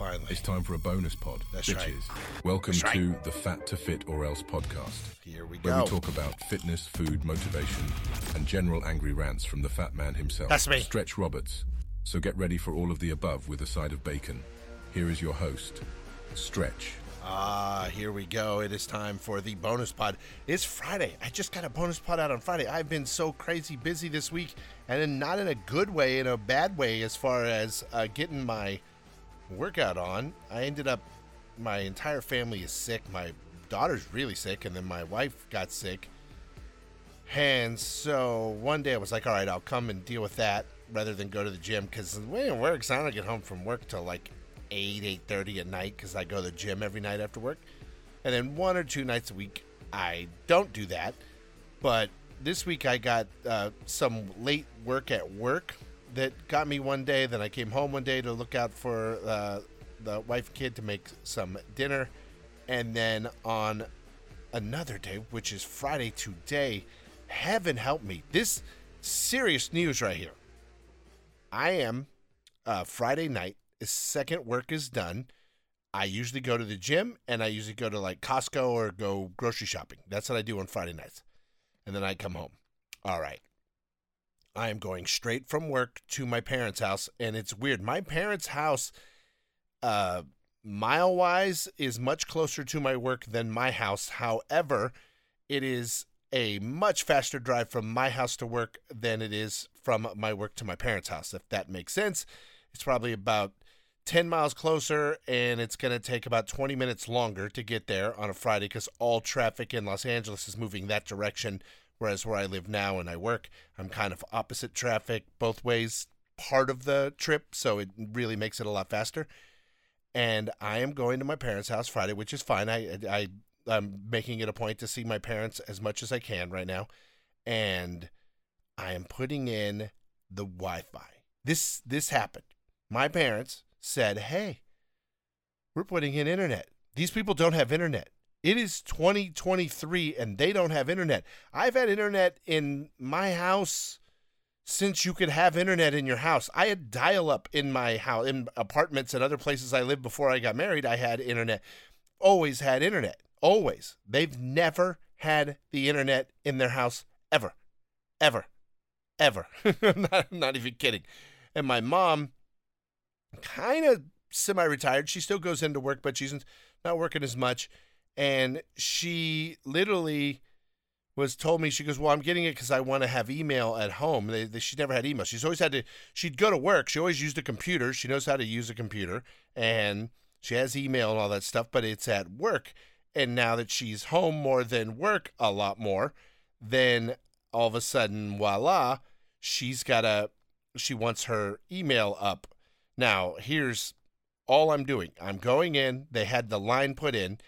finally. It's time for a bonus pod. That's bitches. right. Welcome That's right. to the Fat to Fit or Else podcast, Here we go. where we talk about fitness, food, motivation, and general angry rants from the fat man himself. That's me. Stretch Roberts. So get ready for all of the above with a side of bacon. Here is your host, Stretch. Ah, here we go. It is time for the bonus pod. It's Friday. I just got a bonus pod out on Friday. I've been so crazy busy this week, and not in a good way, in a bad way, as far as uh, getting my workout on. I ended up, my entire family is sick. My daughter's really sick, and then my wife got sick. And so one day I was like, all right, I'll come and deal with that rather than go to the gym because the way it works, I don't get home from work till like 8, 8.30 at night because I go to the gym every night after work. And then one or two nights a week, I don't do that. But this week I got uh, some late work at work that got me one day. Then I came home one day to look out for uh, the wife kid to make some dinner. And then on another day, which is Friday today, heaven help me. This serious news right here. I am uh, Friday night. Second work is done. I usually go to the gym and I usually go to like Costco or go grocery shopping. That's what I do on Friday nights. And then I come home. All right. I am going straight from work to my parents' house. And it's weird. My parents' house, uh, mile wise, is much closer to my work than my house. However, it is a much faster drive from my house to work than it is from my work to my parents' house, if that makes sense. It's probably about 10 miles closer, and it's going to take about 20 minutes longer to get there on a Friday because all traffic in Los Angeles is moving that direction. Whereas where I live now and I work, I'm kind of opposite traffic both ways, part of the trip, so it really makes it a lot faster. And I am going to my parents' house Friday, which is fine. I, I I'm making it a point to see my parents as much as I can right now, and I am putting in the Wi-Fi. This this happened. My parents said, "Hey, we're putting in internet. These people don't have internet. It is 2023 and they don't have internet. I've had internet in my house since you could have internet in your house. I had dial up in my house, in apartments and other places I lived before I got married. I had internet. Always had internet. Always. They've never had the internet in their house ever. Ever. Ever. I'm, not, even kidding. And my mom, kind of semi retired. She still goes into work, but she's not working as much. And she literally was told me she goes well i'm getting it because i want to have email at home. They, they, she's never had email. She's always had to she'd go to work. She always used a computer. She knows how to use a computer and she has email and all that stuff but it's at work. And now that she's home more than work a lot more then all of a sudden voila she's got a she wants her email up. Now here's all i'm doing. I'm going in. They had the line put in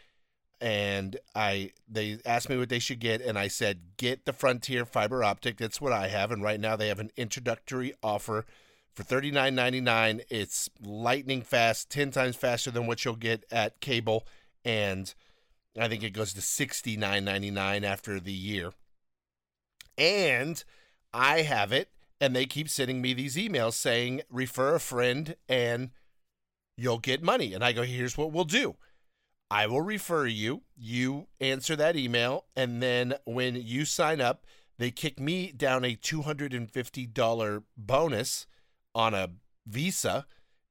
and I they asked me what they should get, and I said get the Frontier fiber optic. That's what I have, and right now they have an introductory offer for thirty nine ninety nine. It's lightning fast, ten times faster than what you'll get at cable, and I think it goes to sixty nine ninety nine after the year. And I have it, and they keep sending me these emails saying refer a friend and you'll get money. And I go, here's what we'll do. I will refer you. You answer that email, and then when you sign up, they kick me down a $250 bonus on a Visa,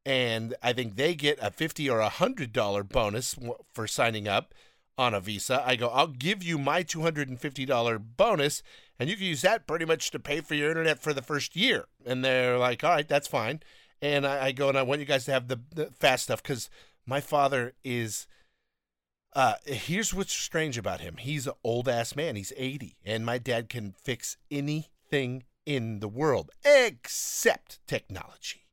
and I think they get a 50 or a $100 bonus for signing up on a Visa. I go, I'll give you my $250 bonus, and you can use that pretty much to pay for your internet for the first year. And they're like, all right, that's fine. And I, I go, and I want you guys to have the, the fast stuff because my father is – uh, here's what's strange about him. He's an old ass man. He's 80, and my dad can fix anything in the world except technology.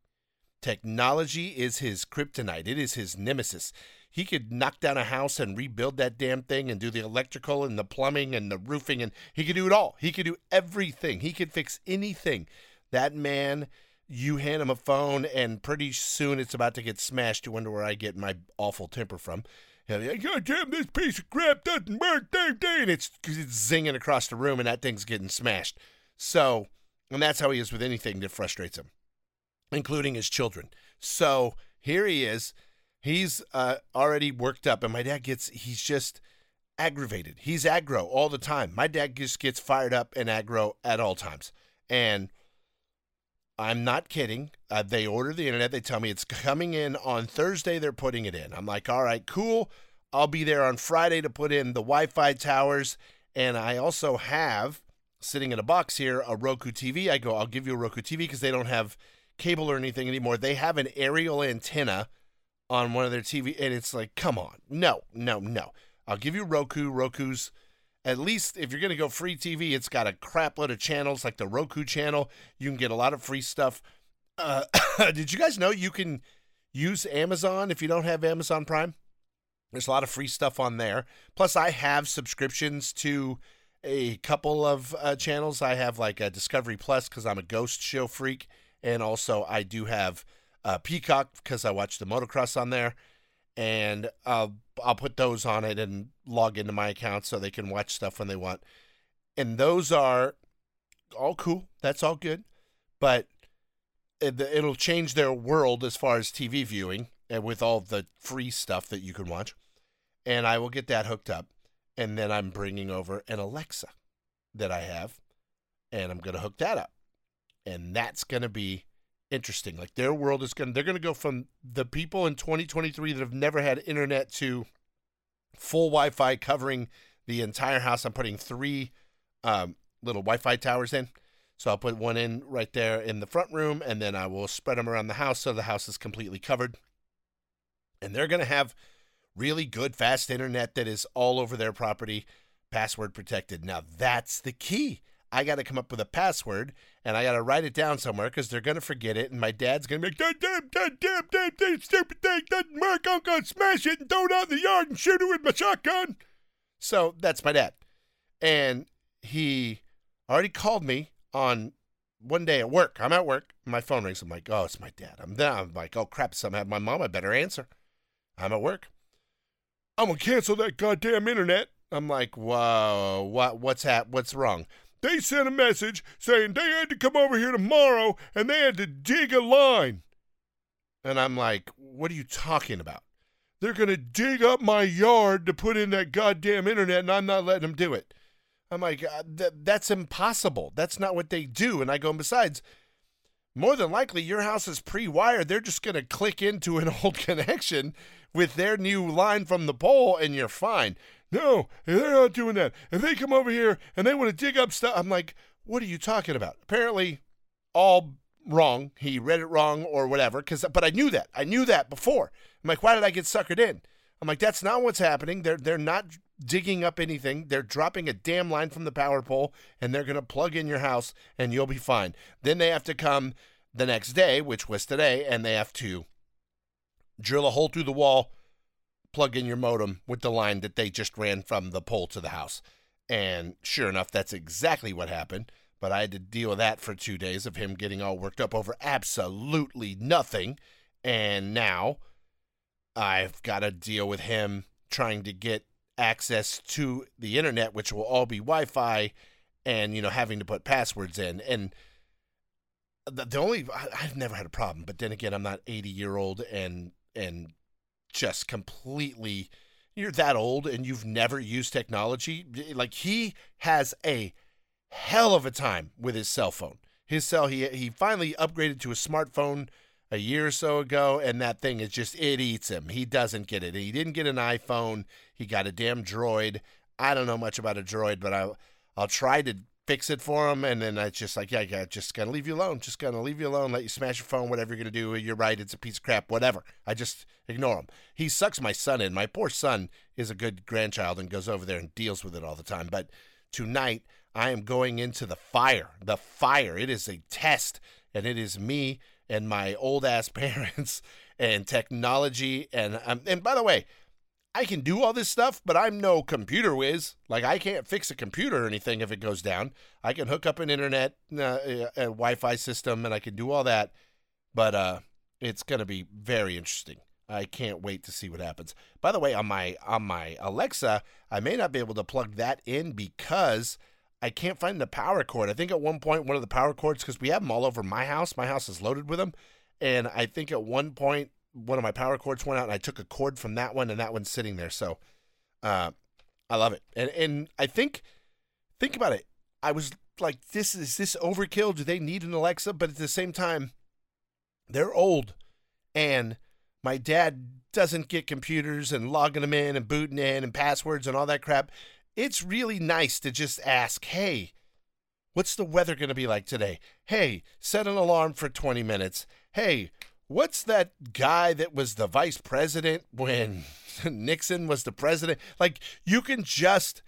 Technology is his kryptonite. It is his nemesis. He could knock down a house and rebuild that damn thing and do the electrical and the plumbing and the roofing and he could do it all. He could do everything. He could fix anything. That man, you hand him a phone and pretty soon it's about to get smashed. You wonder where I get my awful temper from. God damn, this piece of crap doesn't work. Dang, dang. It's, it's zinging across the room and that thing's getting smashed. So, and that's how he is with anything that frustrates him, including his children. So here he is. He's uh, already worked up, and my dad gets, he's just aggravated. He's aggro all the time. My dad just gets fired up and aggro at all times. And I'm not kidding. Uh, they order the internet. They tell me it's coming in on Thursday. They're putting it in. I'm like, all right, cool. I'll be there on Friday to put in the Wi Fi towers. And I also have sitting in a box here a Roku TV. I go, I'll give you a Roku TV because they don't have cable or anything anymore. They have an aerial antenna on one of their TV. And it's like, come on. No, no, no. I'll give you Roku. Roku's at least if you're going to go free TV, it's got a crap load of channels like the Roku channel. You can get a lot of free stuff. Uh, did you guys know you can use Amazon if you don't have Amazon Prime? There's a lot of free stuff on there. Plus, I have subscriptions to a couple of uh, channels. I have like a Discovery Plus because I'm a ghost show freak, and also I do have uh, Peacock because I watch the motocross on there and I'll I'll put those on it and log into my account so they can watch stuff when they want. And those are all cool. That's all good, but it'll change their world as far as TV viewing and with all the free stuff that you can watch. And I will get that hooked up, and then I'm bringing over an Alexa that I have, and I'm going to hook that up, and that's going to be interesting. Like their world is going they're going to go from the people in 2023 that have never had internet to full Wi Fi covering the entire house. I'm putting three um, little Wi Fi towers in. So I'll put one in right there in the front room and then I will spread them around the house so the house is completely covered. And they're going to have really good, fast internet that is all over their property, password protected. Now that's the key. I got to come up with a password and I got to write it down somewhere because they're going to forget it. And my dad's going to be like, damn, damn, damn, damn, damn, stupid thing doesn't work. I'm going to smash it and throw it out in the yard and shoot it with my shotgun. So that's my dad. And he already called me on one day at work. I'm at work. My phone rings. I'm like, oh, it's my dad. I'm there. I'm like, oh, crap. Something happened. My mom, I better answer. I'm at work. I'm going to cancel that goddamn internet. I'm like, whoa, what, what's hap- What's wrong? They sent a message saying they had to come over here tomorrow and they had to dig a line. And I'm like, what are you talking about? They're going to dig up my yard to put in that goddamn internet and I'm not letting them do it. I'm like, uh, th- that's impossible. That's not what they do. And I go, and besides, more than likely your house is pre-wired. They're just going to click into an old connection with their new line from the pole and you're fine. No, they're not doing that. If they come over here and they want to dig up stuff, I'm like, what are you talking about? Apparently, all wrong. He read it wrong or whatever. Cause, but I knew that. I knew that before. I'm like, why did I get suckered in? I'm like, that's not what's happening. They're they're not digging up anything. They're dropping a damn line from the power pole and they're gonna plug in your house and you'll be fine. Then they have to come the next day, which was today, and they have to drill a hole through the wall, plug in your modem with the line that they just ran from the pole to the house. And sure enough, that's exactly what happened. But I had to deal with that for two days of him getting all worked up over absolutely nothing. And now I've got to deal with him trying to get access to the internet, which will all be Wi Fi, and, you know, having to put passwords in. And the, the only, I've never had a problem. But then again, I'm not 80 year old and, and just completely you're that old and you've never used technology like he has a hell of a time with his cell phone. His cell he he finally upgraded to a smartphone a year or so ago and that thing is just it eats him. He doesn't get it. He didn't get an iphone. He got a damn droid. I don't know much about a droid but i i'll try to fix it for him. And then I just like, yeah, yeah, just gonna leave you alone. Just gonna leave you alone. Let you smash your phone. Whatever you're gonna do. You're right. It's a piece of crap. Whatever. I just ignore him. He sucks my son in. My poor son is a good grandchild and goes over there and deals with it all the time. But tonight I am going into the fire. The fire. It is a test, and it is me and my old ass parents and technology. And um, and by the way, I can do all this stuff, but I'm no computer whiz. Like I can't fix a computer or anything if it goes down. I can hook up an internet, uh, a Wi-Fi system, and I can do all that. But uh, it's going to be very interesting. I can't wait to see what happens. By the way, on my on my Alexa, I may not be able to plug that in because I can't find the power cord. I think at one point one of the power cords because we have them all over my house. My house is loaded with them, and I think at one point one of my power cords went out, and I took a cord from that one, and that one's sitting there. So, uh, I love it. And and I think think about it. I was like, this is this overkill? Do they need an Alexa? But at the same time, they're old, and my dad doesn't get computers and logging them in and booting in and passwords and all that crap. It's really nice to just ask, hey, what's the weather going to be like today? Hey, set an alarm for 20 minutes. Hey, what's that guy that was the vice president when Nixon was the president? Like, you can just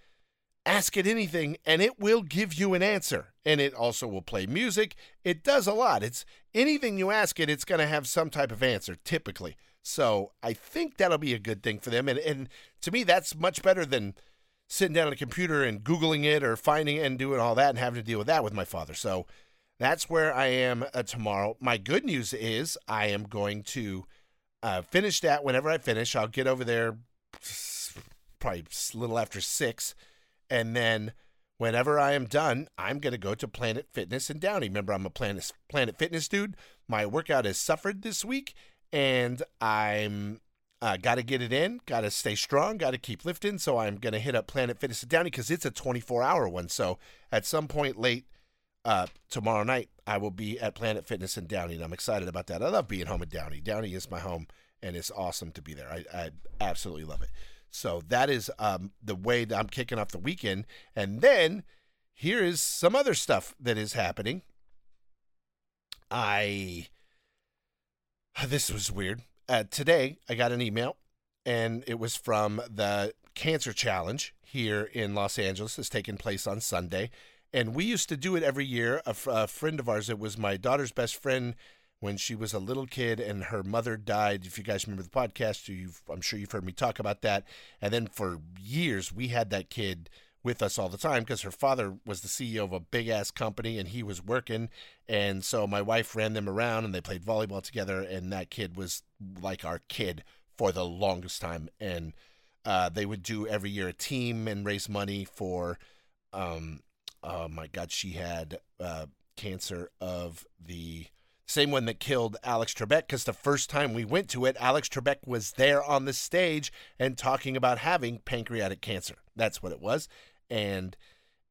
ask it anything and it will give you an answer. And it also will play music. It does a lot. It's anything you ask it, it's going to have some type of answer, typically. So I think that'll be a good thing for them. And, and to me, that's much better than sitting down on a computer and Googling it or finding it and doing all that and having to deal with that with my father. So that's where I am uh, tomorrow. My good news is I am going to uh, finish that whenever I finish. I'll get over there probably a little after six. And then whenever I am done, I'm going to go to Planet Fitness in Downey. Remember, I'm a Planet, Planet Fitness dude. My workout has suffered this week and I'm uh, got to get it in, got to stay strong, got to keep lifting. So I'm going to hit up Planet Fitness and Downey because it's a 24 hour one. So at some point late uh, tomorrow night, I will be at Planet Fitness in Downey, and I'm excited about that. I love being home in Downey. Downey is my home, and it's awesome to be there. I, I absolutely love it. So that is um, the way that I'm kicking off the weekend. And then here is some other stuff that is happening. I This was weird. Uh, today, I got an email, and it was from the Cancer Challenge here in Los Angeles. It's taking place on Sunday. And we used to do it every year. A, friend of ours, it was my daughter's best friend when she was a little kid and her mother died. If you guys remember the podcast, I'm sure you've heard me talk about that. And then for years, we had that kid with us all the time because her father was the CEO of a big ass company and he was working. And so my wife ran them around and they played volleyball together. And that kid was like our kid for the longest time. And uh, they would do every year a team and raise money for, um, oh my God, she had uh, cancer of the same one that killed Alex Trebek, because the first time we went to it, Alex Trebek was there on the stage and talking about having pancreatic cancer. That's what it was and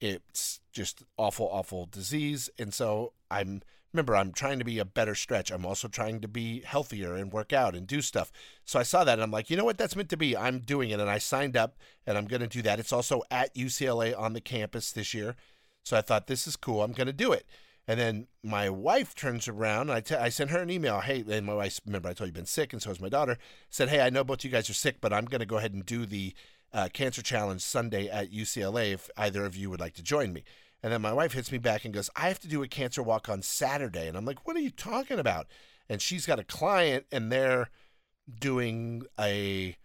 it's just awful, awful disease. And so I'm remember I'm trying to be a better stretch. I'm also trying to be healthier and work out and do stuff. So I saw that and I'm like, you know what, that's meant to be. I'm doing it, and I signed up, and I'm going to do that. It's also at UCLA on the campus this year. So I thought this is cool. I'm going to do it. And then my wife turns around I, t- I sent her an email. Hey, and my wife, remember I told you been sick, and so has my daughter. Said, hey, I know both you guys are sick, but I'm going to go ahead and do the uh, Cancer Challenge Sunday at UCLA if either of you would like to join me. And then my wife hits me back and goes, I have to do a cancer walk on Saturday. And I'm like, what are you talking about? And she's got a client and they're doing a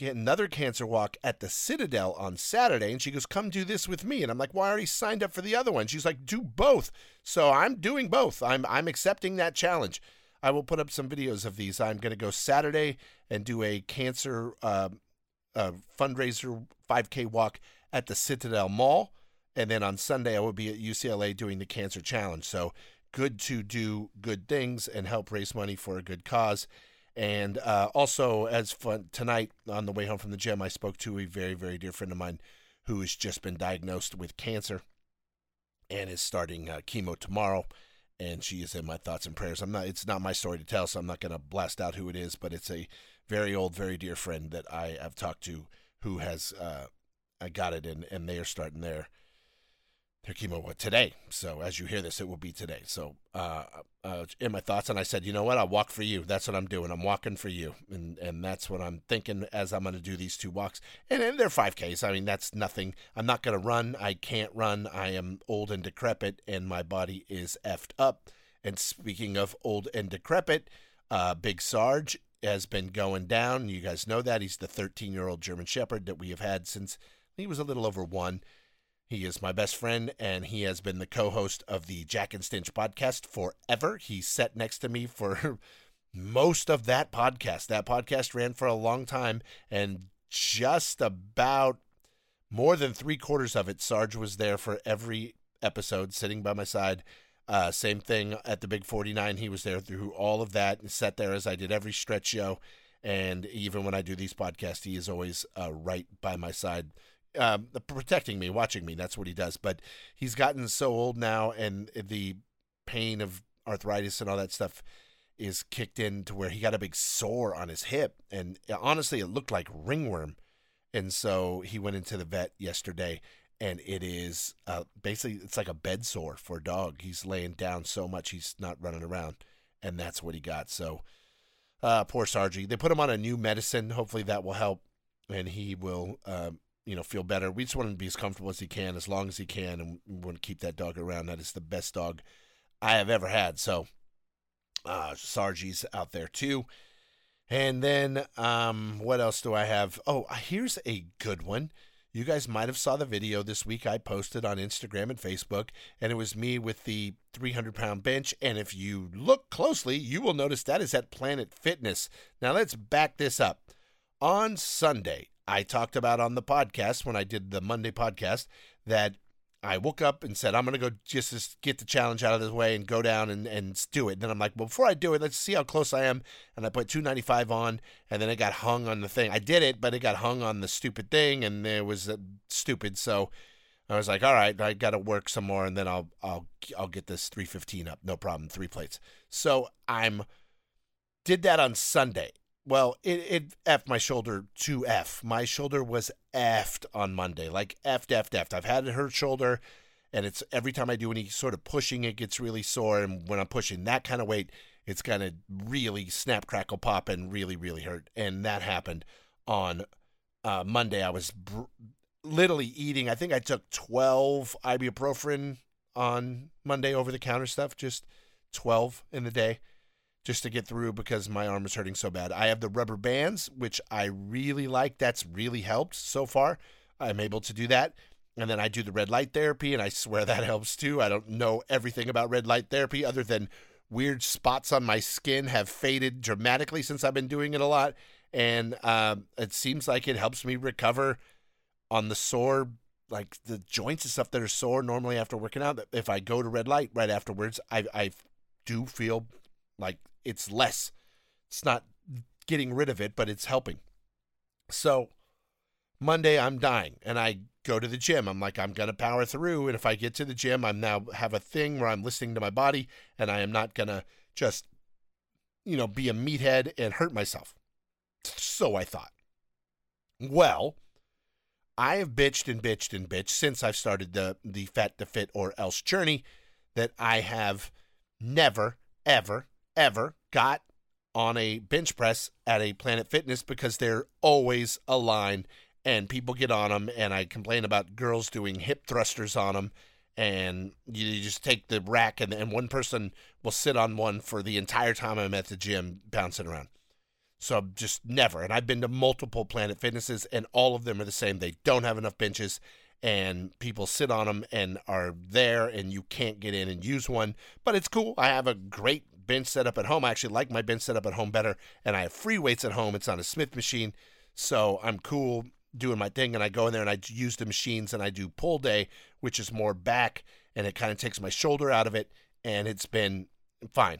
another cancer walk at the Citadel on Saturday. And she goes, come do this with me. And I'm like, well, I already signed up for the other one. She's like, do both. So I'm doing both. I'm, I'm accepting that challenge. I will put up some videos of these. I'm going to go Saturday and do a cancer uh, fundraiser 5K walk at the Citadel Mall. And then on Sunday, I will be at UCLA doing the Cancer Challenge. So good to do good things and help raise money for a good cause. And uh, also, as fun tonight on the way home from the gym, I spoke to a very, very dear friend of mine who has just been diagnosed with cancer and is starting uh, chemo tomorrow. And she is in my thoughts and prayers. I'm not. It's not my story to tell, so I'm not going to blast out who it is. But it's a very old, very dear friend that I have talked to who has uh, got it, and, and they are starting their chemo today. So as you hear this, it will be today. So uh, uh, in my thoughts, and I said, you know what? I'll walk for you. That's what I'm doing. I'm walking for you, and and that's what I'm thinking as I'm going to do these two walks. And, and they're 5Ks. I mean, that's nothing. I'm not going to run. I can't run. I am old and decrepit, and my body is effed up. And speaking of old and decrepit, uh, Big Sarge has been going down. You guys know that. He's the 13 year old German Shepherd that we have had since he was a little over one. He is my best friend, and he has been the co host of the Jack and Stinch podcast forever. He sat next to me for most of that podcast. That podcast ran for a long time, and just about more than three quarters of it, Sarge was there for every episode, sitting by my side. Uh, same thing at the Big 49. He was there through all of that and sat there as I did every stretch show. And even when I do these podcasts, he is always uh, right by my side, um, protecting me, watching me. That's what he does. But he's gotten so old now, and the pain of arthritis and all that stuff is kicked in to where he got a big sore on his hip. And honestly, it looked like ringworm. And so he went into the vet yesterday and it is uh, basically it's like a bed sore for a dog. He's laying down so much he's not running around, and that's what he got. So uh, poor Sargi. They put him on a new medicine. Hopefully that will help, and he will uh, you know feel better. We just want him to be as comfortable as he can, as long as he can, and we want to keep that dog around. That is the best dog I have ever had. So uh, Sargi's out there too. And then um, what else do I have? Oh, here's a good one. You guys might have saw the video this week I posted on Instagram and Facebook, and it was me with the 300 pound bench. And if you look closely, you will notice that is at Planet Fitness. Now let's back this up. On Sunday, I talked about on the podcast when I did the Monday podcast that I woke up and said, I'm going to go just get the challenge out of the way and go down and, and do it. And then I'm like, well, before I do it, let's see how close I am. And I put 295 on, and then it got hung on the thing. I did it, but it got hung on the stupid thing, and it was uh, stupid. So I was like, all right, I got to work some more, and then I'll I'll I'll get this 315 up, no problem, three plates. So I'm did that on Sunday, well, it, it F my shoulder to F. My shoulder was effed on Monday, like effed, effed, effed. I've had a hurt shoulder, and it's every time I do any sort of pushing, it gets really sore. And when I'm pushing that kind of weight, it's going to really snap, crackle, pop, and really, really hurt. And that happened on uh, Monday. I was br- literally eating, I think I took 12 ibuprofen on Monday over the counter stuff, just 12 in the day just to get through because my arm is hurting so bad. I have the rubber bands, which I really like. That's really helped so far. I'm able to do that. And then I do the red light therapy, and I swear that helps too. I don't know everything about red light therapy other than weird spots on my skin have faded dramatically since I've been doing it a lot. And uh, it seems like it helps me recover on the sore, like the joints and stuff that are sore normally after working out. If I go to red light right afterwards, I, I do feel like it's less. It's not getting rid of it, but it's helping. So Monday I'm dying and I go to the gym. I'm like I'm going to power through and if I get to the gym, I'm now have a thing where I'm listening to my body and I am not going to just you know, be a meathead and hurt myself. So I thought. Well, I have bitched and bitched and bitched since I've started the the fat to fit or else journey that I have never ever ever got on a bench press at a Planet Fitness because they're always a line and people get on them. And I complain about girls doing hip thrusters on them. And you just take the rack, and, and one person will sit on one for the entire time I'm at the gym bouncing around. So just never. And I've been to multiple Planet Fitnesses, and all of them are the same. They don't have enough benches, and people sit on them and are there, and you can't get in and use one. But it's cool. I have a great bench setup at home. I actually like my bench setup at home better, and I have free weights at home. It's on a Smith machine, so I'm cool doing my thing. And I go in there and I use the machines and I do pull day, which is more back, and it kind of takes my shoulder out of it, and it's been fine.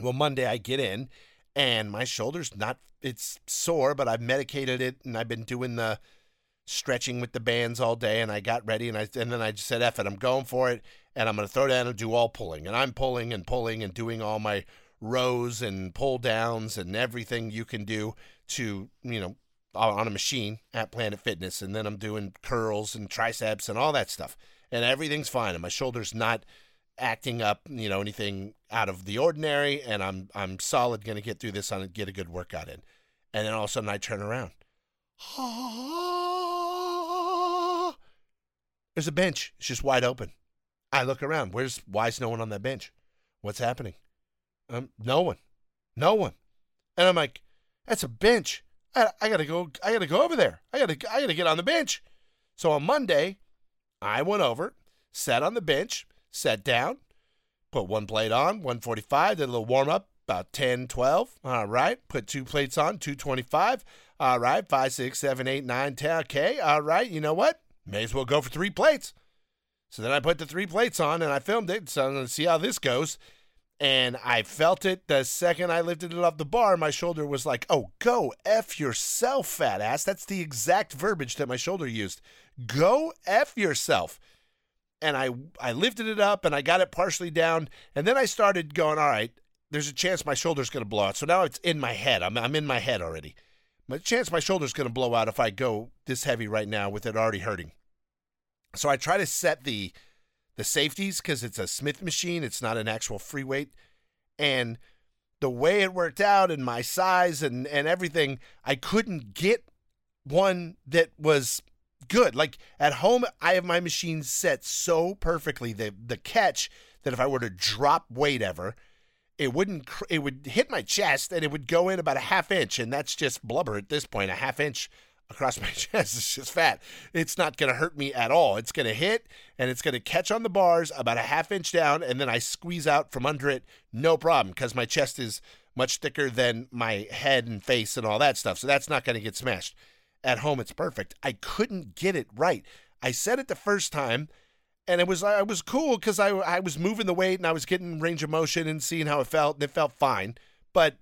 Well, Monday I get in, and my shoulder's not it's sore, but I've medicated it, and I've been doing the stretching with the bands all day and I got ready and I and then I just said F it, I'm going for it and I'm gonna throw down and do all pulling. And I'm pulling and pulling and doing all my rows and pull downs and everything you can do to, you know, on a machine at Planet Fitness. And then I'm doing curls and triceps and all that stuff. And everything's fine. And my shoulder's not acting up, you know, anything out of the ordinary. And I'm I'm solid gonna get through this and get a good workout in. And then all of a sudden I turn around. There's a bench. It's just wide open. I look around. Where's why is no one on that bench? What's happening? Um, no one, no one. And I'm like, that's a bench. I, I gotta go. I gotta go over there. I gotta. I gotta get on the bench. So on Monday, I went over, sat on the bench, sat down, put one plate on, 145, did a little warm up, about 10, 12. All right. Put two plates on, 225. All right. 5, 6, 7, 8, 9, 10. Okay. All right. You know what? May as well go for three plates. So then I put the three plates on and I filmed it. So I'm going to see how this goes. And I felt it the second I lifted it off the bar. My shoulder was like, oh, go F yourself, fat ass. That's the exact verbiage that my shoulder used. Go F yourself. And I, I lifted it up and I got it partially down. And then I started going, all right, there's a chance my shoulder's going to blow out. So now it's in my head. I'm, I'm in my head already. My chance my shoulder's going to blow out if I go this heavy right now with it already hurting. So I try to set the the safeties because it's a Smith machine. It's not an actual free weight. And the way it worked out and my size and, and everything, I couldn't get one that was good. Like at home, I have my machine set so perfectly. The the catch that if I were to drop weight ever, it wouldn't it would hit my chest and it would go in about a half inch and that's just blubber at this point a half inch across my chest. It's just fat. It's not going to hurt me at all. It's going to hit and it's going to catch on the bars about a half inch down and then i squeeze out from under it no problem because my chest is much thicker than my head and face and all that stuff so that's not going to get smashed. At home it's perfect. I couldn't get it right. I said it the first time and it was I was cool because I I was moving the weight and I was getting range of motion and seeing how it felt and it felt fine, but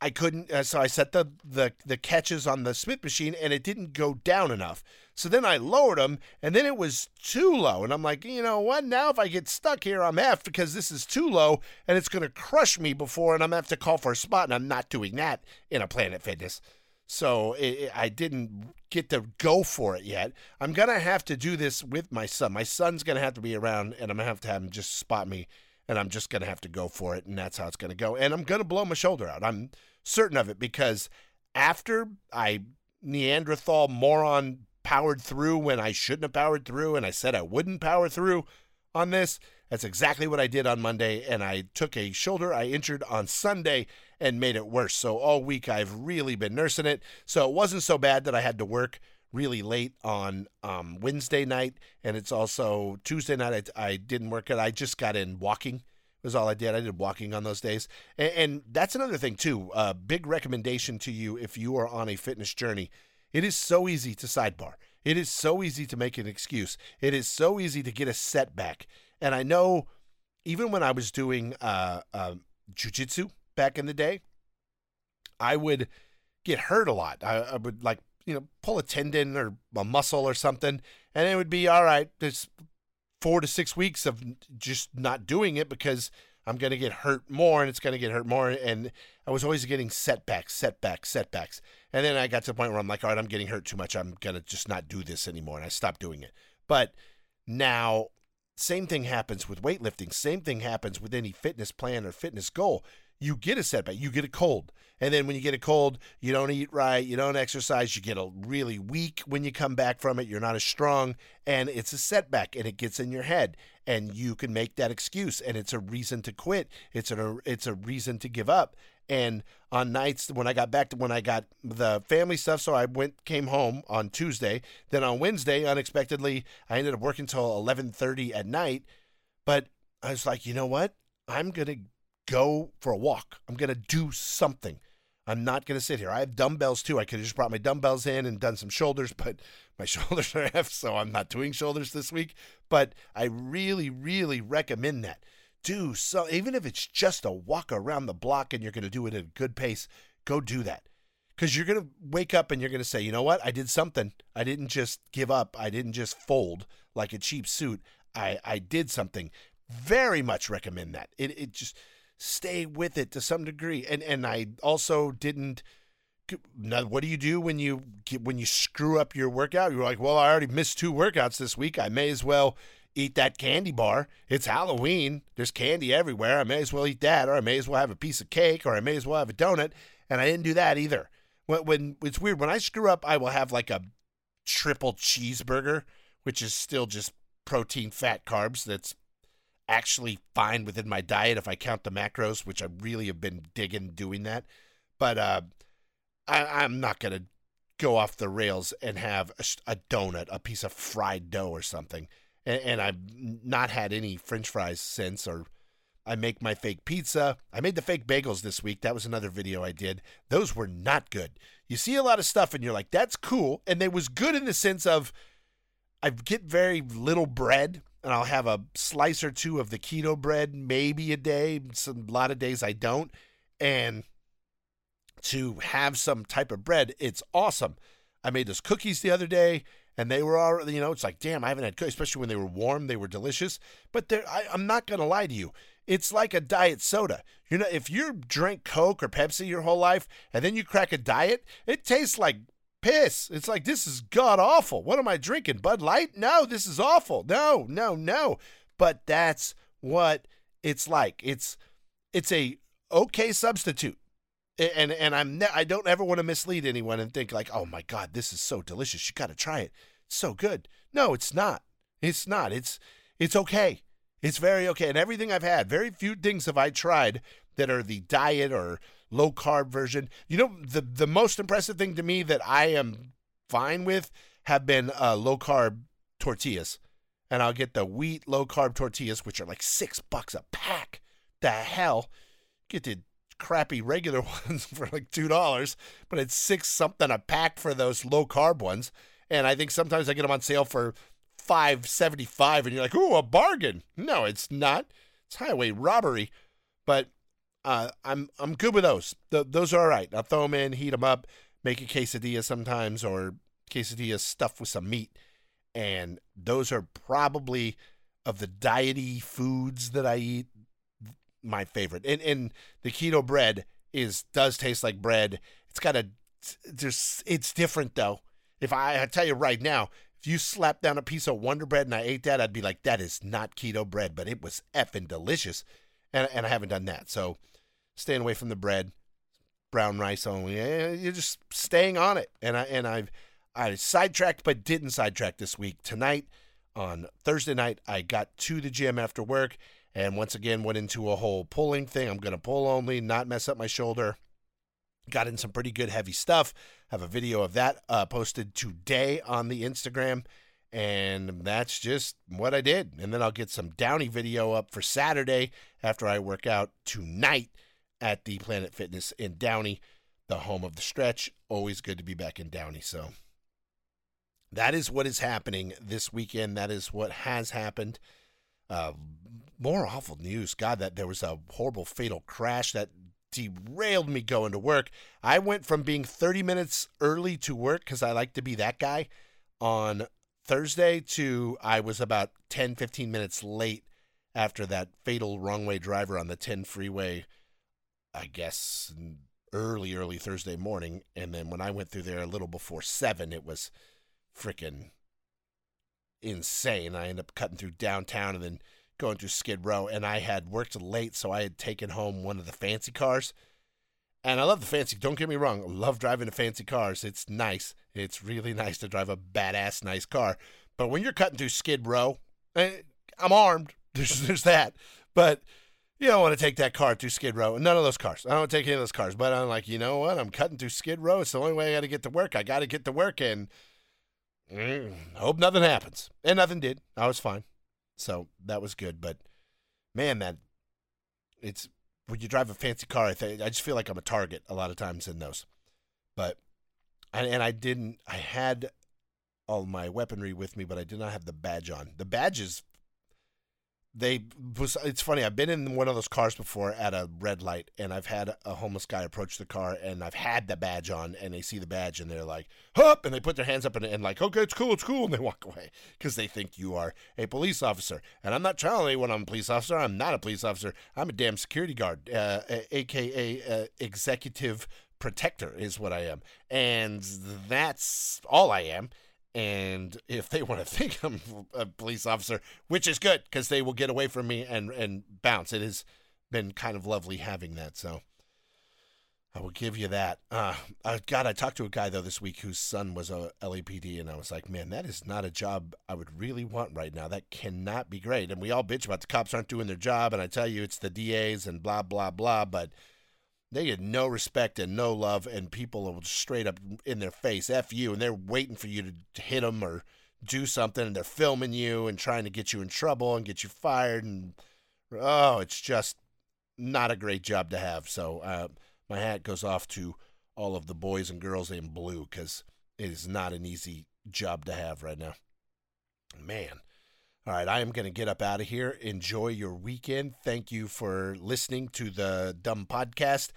I couldn't. Uh, so I set the the the catches on the Smith machine and it didn't go down enough. So then I lowered them and then it was too low and I'm like, you know what? Now if I get stuck here, I'm effed because this is too low and it's gonna crush me before and I'm gonna have to call for a spot and I'm not doing that in a Planet Fitness. So it, I didn't get to go for it yet. I'm to have to do this with my son. My son's to have to be around, and I'm to have to have him just spot me, and I'm just going to have to go for it, and that's how it's going to go. And I'm going to blow my shoulder out. I'm certain of it because after I Neanderthal moron powered through when I shouldn't have powered through, and I said I wouldn't power through on this, that's exactly what I did on Monday, and I took a shoulder I injured on Sunday and made it worse. So all week I've really been nursing it. So it wasn't so bad that I had to work really late on um, Wednesday night, and it's also Tuesday night. I, I didn't work it. I just got in walking. Was all I did. I did walking on those days, and, and that's another thing too. A uh, big recommendation to you if you are on a fitness journey. It is so easy to sidebar. It is so easy to make an excuse. It is so easy to get a setback. And I know, even when I was doing uh, uh, jujitsu back in the day, I would get hurt a lot. I, I, would like, you know, pull a tendon or a muscle or something, and it would be all right. There's four to six weeks of just not doing it because I'm going to get hurt more and it's going to get hurt more. And I was always getting setbacks, setbacks, setbacks. And then I got to the point where I'm like, all right, I'm getting hurt too much. I'm going to just not do this anymore. And I stopped doing it. But now, same thing happens with weightlifting. Same thing happens with any fitness plan or fitness goal you get a setback, you get a cold. And then when you get a cold, you don't eat right, you don't exercise, you get a really weak when you come back from it, you're not as strong, and it's a setback and it gets in your head and you can make that excuse and it's a reason to quit. It's a it's a reason to give up. And on nights when I got back to when I got the family stuff, so I went came home on Tuesday. Then on Wednesday, unexpectedly, I ended up working eleven thirty at night. But I was like, you know what? I'm gonna go for a walk. I'm going to do something. I'm not going to sit here. I have dumbbells too. I could have just brought my dumbbells in and done some shoulders, but my shoulders are F, so I'm not doing shoulders this week. But I really, really recommend that. Do so, even if it's just a walk around the block and you're going to do it at a good pace, go do that. Because you're going to wake up and you're going to say, you know what? I did something. I didn't just give up. I didn't just fold like a cheap suit. I, I did something. Very much recommend that. It, it just stay with it to some degree. And and I also didn't. What do you do when you when you screw up your workout? You're like, well, I already missed two workouts this week. I may as well eat that candy bar. It's Halloween. There's candy everywhere. I may as well eat that, or I may as well have a piece of cake, or I may as well have a donut. And I didn't do that either. When, when it's weird when I screw up, I will have like a triple cheeseburger, which is still just protein, fat, carbs. That's actually fine within my diet if I count the macros, which I really have been digging doing that. But uh, I, am not going to go off the rails and have a, a, donut, a piece of fried dough or something. And, and I've not had any french fries since, or I make my fake pizza. I made the fake bagels this week. That was another video I did. Those were not good. You see a lot of stuff and you're like, that's cool. And it was good in the sense of I get very little bread and I'll have a slice or two of the keto bread, maybe a day. Some a lot of days I don't, and to have some type of bread, it's awesome. I made those cookies the other day, and they were all you know. It's like, damn, I haven't had cookies, especially when they were warm. They were delicious, but I, I'm not gonna lie to you. It's like a diet soda. You know, if you drink Coke or Pepsi your whole life and then you crack a diet, it tastes like piss. It's like this is god awful. What am I drinking? Bud Light? No, this is awful. No, no, no. But that's what it's like. It's it's a okay substitute. And and I'm ne- I don't ever want to mislead anyone and think like, "Oh my god, this is so delicious. You got to try it. It's so good." No, it's not. It's not. It's it's okay. It's very okay. And everything I've had, very few things have I tried that are the diet or low carb version. You know, the the most impressive thing to me that I am fine with have been uh, low carb tortillas, and I'll get the wheat low carb tortillas, which are like six bucks a pack. The hell, get the crappy regular ones for like two dollars, but it's six something a pack for those low carb ones. And I think sometimes I get them on sale for five seventy five, and you're like, "Ooh, a bargain!" No, it's not. It's highway robbery. But uh, I'm I'm good with those. those are all right. I'll throw them in, heat them up, make a quesadilla sometimes, or quesadilla stuffed with some meat, and those are probably of the diety foods that I eat my favorite. And and the keto bread is does taste like bread. It's got a just it's different though. If I, I tell you right now, if you slapped down a piece of Wonder Bread and I ate that, I'd be like, that is not keto bread, but it was effing delicious. And, and I haven't done that. So staying away from the bread, brown rice only. You're just staying on it. And I and I've I sidetracked but didn't sidetrack this week. Tonight on Thursday night, I got to the gym after work and once again went into a whole pulling thing. I'm gonna pull only, not mess up my shoulder. Got in some pretty good heavy stuff. Have a video of that uh, posted today on the Instagram. And that's just what I did. And then I'll get some Downey video up for Saturday after I work out tonight at the Planet Fitness in Downey, the home of the stretch. Always good to be back in Downey. So that is what is happening this weekend. That is what has happened. Uh, more awful news. God, that there was a horrible fatal crash that derailed me going to work. I went from being 30 minutes early to work because I like to be that guy on Thursday to I was about 10, 15 minutes late after that fatal wrong way driver on the 10 freeway, I guess early, early Thursday morning. And then when I went through there a little before 7, it was freaking insane. I ended up cutting through downtown and then going through Skid Row, and I had worked late, so I had taken home one of the fancy cars. And I love the fancy. Don't get me wrong. I love driving the fancy cars. It's nice. It's really nice to drive a badass, nice car. But when you're cutting through Skid Row, eh, I'm armed. There's there's that. But you don't want to take that car through Skid Row. None of those cars. I don't take any of those cars. But I'm like, you know what? I'm cutting through Skid Row. It's the only way I got to get to work. I got to get to work, and mm, hope nothing happens. And nothing did. I was fine. So that was good. But man, that it's when you drive a fancy car, I I just feel like I'm a target a lot of times in those. But and, and I didn't. I had all my weaponry with me, but I did not have the badge on. The badge is they it's funny i've been in one of those cars before at a red light and i've had a homeless guy approach the car and i've had the badge on and they see the badge and they're like hup and they put their hands up and, and like okay it's cool it's cool and they walk away because they think you are a police officer. And i'm not telling anyone i'm a police officer i'm not a police officer i'm a damn security guard uh, aka uh, executive protector is what i am. And that's all i am and if they want to think I'm a police officer, which is good because they will get away from me and and bounce. It has been kind of lovely having that. So I will give you that. Uh, I, God, I talked to a guy though this week whose son was a LAPD, and I was like, man, that is not a job I would really want right now. That cannot be great. And we all bitch about the cops aren't doing their job, and I tell you, it's the DAs and blah blah blah, but they get no respect and no love, and people are straight up in their face, F you, and they're waiting for you to hit them or do something, and they're filming you and trying to get you in trouble and get you fired. And oh, it's just not a great job to have. So uh, my hat goes off to all of the boys and girls in blue because it is not an easy job to have right now. Man, All right, I am going to get up out of here. Enjoy your weekend. Thank you for listening to the Dumb Podcast.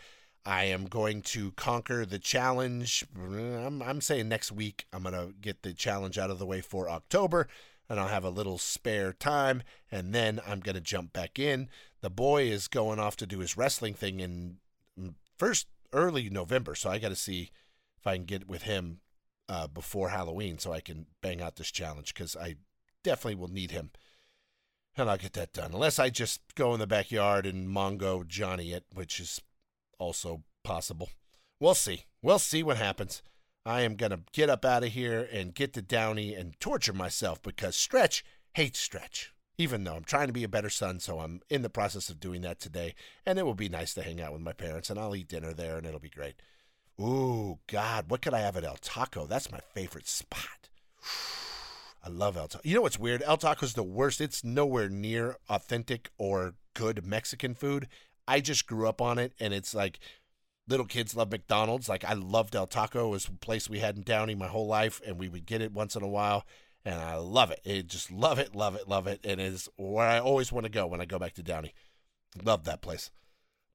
I am going to conquer the challenge. I'm, I'm saying next week I'm going to get the challenge out of the way for October, and I'll have a little spare time, and then I'm going to jump back in. The boy is going off to do his wrestling thing in mm, first early November, so I got to see if I can get with him uh, before Halloween so I can bang out this challenge because I definitely will need him. And I'll get that done. Unless I just go in the backyard and Mongo Johnny it, which is also possible. We'll see. We'll see what happens. I am going to get up out of here and get to Downey and torture myself because Stretch hates Stretch. Even though I'm trying to be a better son, so I'm in the process of doing that today. And it will be nice to hang out with my parents, and I'll eat dinner there, and it'll be great. Ooh, God, what could I have at El Taco? That's my favorite spot. I love El Taco. You know what's weird? El Taco is the worst. It's nowhere near authentic or good Mexican food. I just grew up on it, and it's like little kids love McDonald's. Like I loved El Taco. It was a place we had in Downey my whole life, and we would get it once in a while, and I love it. It just love it, love it, love it, and it is where I always want to go when I go back to Downey. Love that place.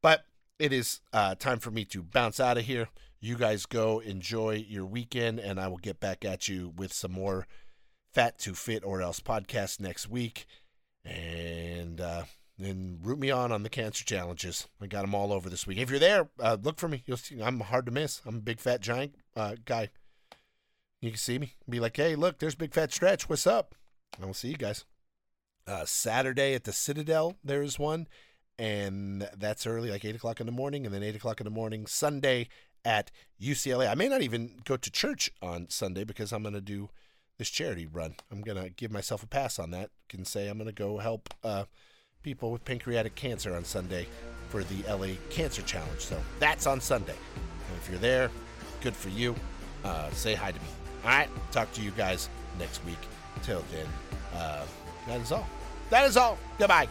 But it is uh, time for me to bounce out of here. You guys go enjoy your weekend, and I will get back at you with some more Fat to Fit or Else podcast next week. And uh, then root me on on the cancer challenges. I got them all over this week. If you're there, uh, look for me. You'll see. I'm hard to miss. I'm a big fat giant uh, guy. You can see me. Be like, hey, look, there's Big Fat Stretch. What's up? I will see you guys. Uh, Saturday at the Citadel, there's one. And that's early, like 8 o'clock in the morning. And then 8 o'clock in the morning, Sunday at UCLA. I may not even go to church on Sunday because I'm going to do this charity run. I'm to give myself a pass on that. Can say I'm to go help uh, people with pancreatic cancer on Sunday for the LA Cancer Challenge. So that's on Sunday. And if you're there, good for you. Uh, say hi to me. All right. Talk to you guys next week. Till then, uh, that is all. That is all. Goodbye.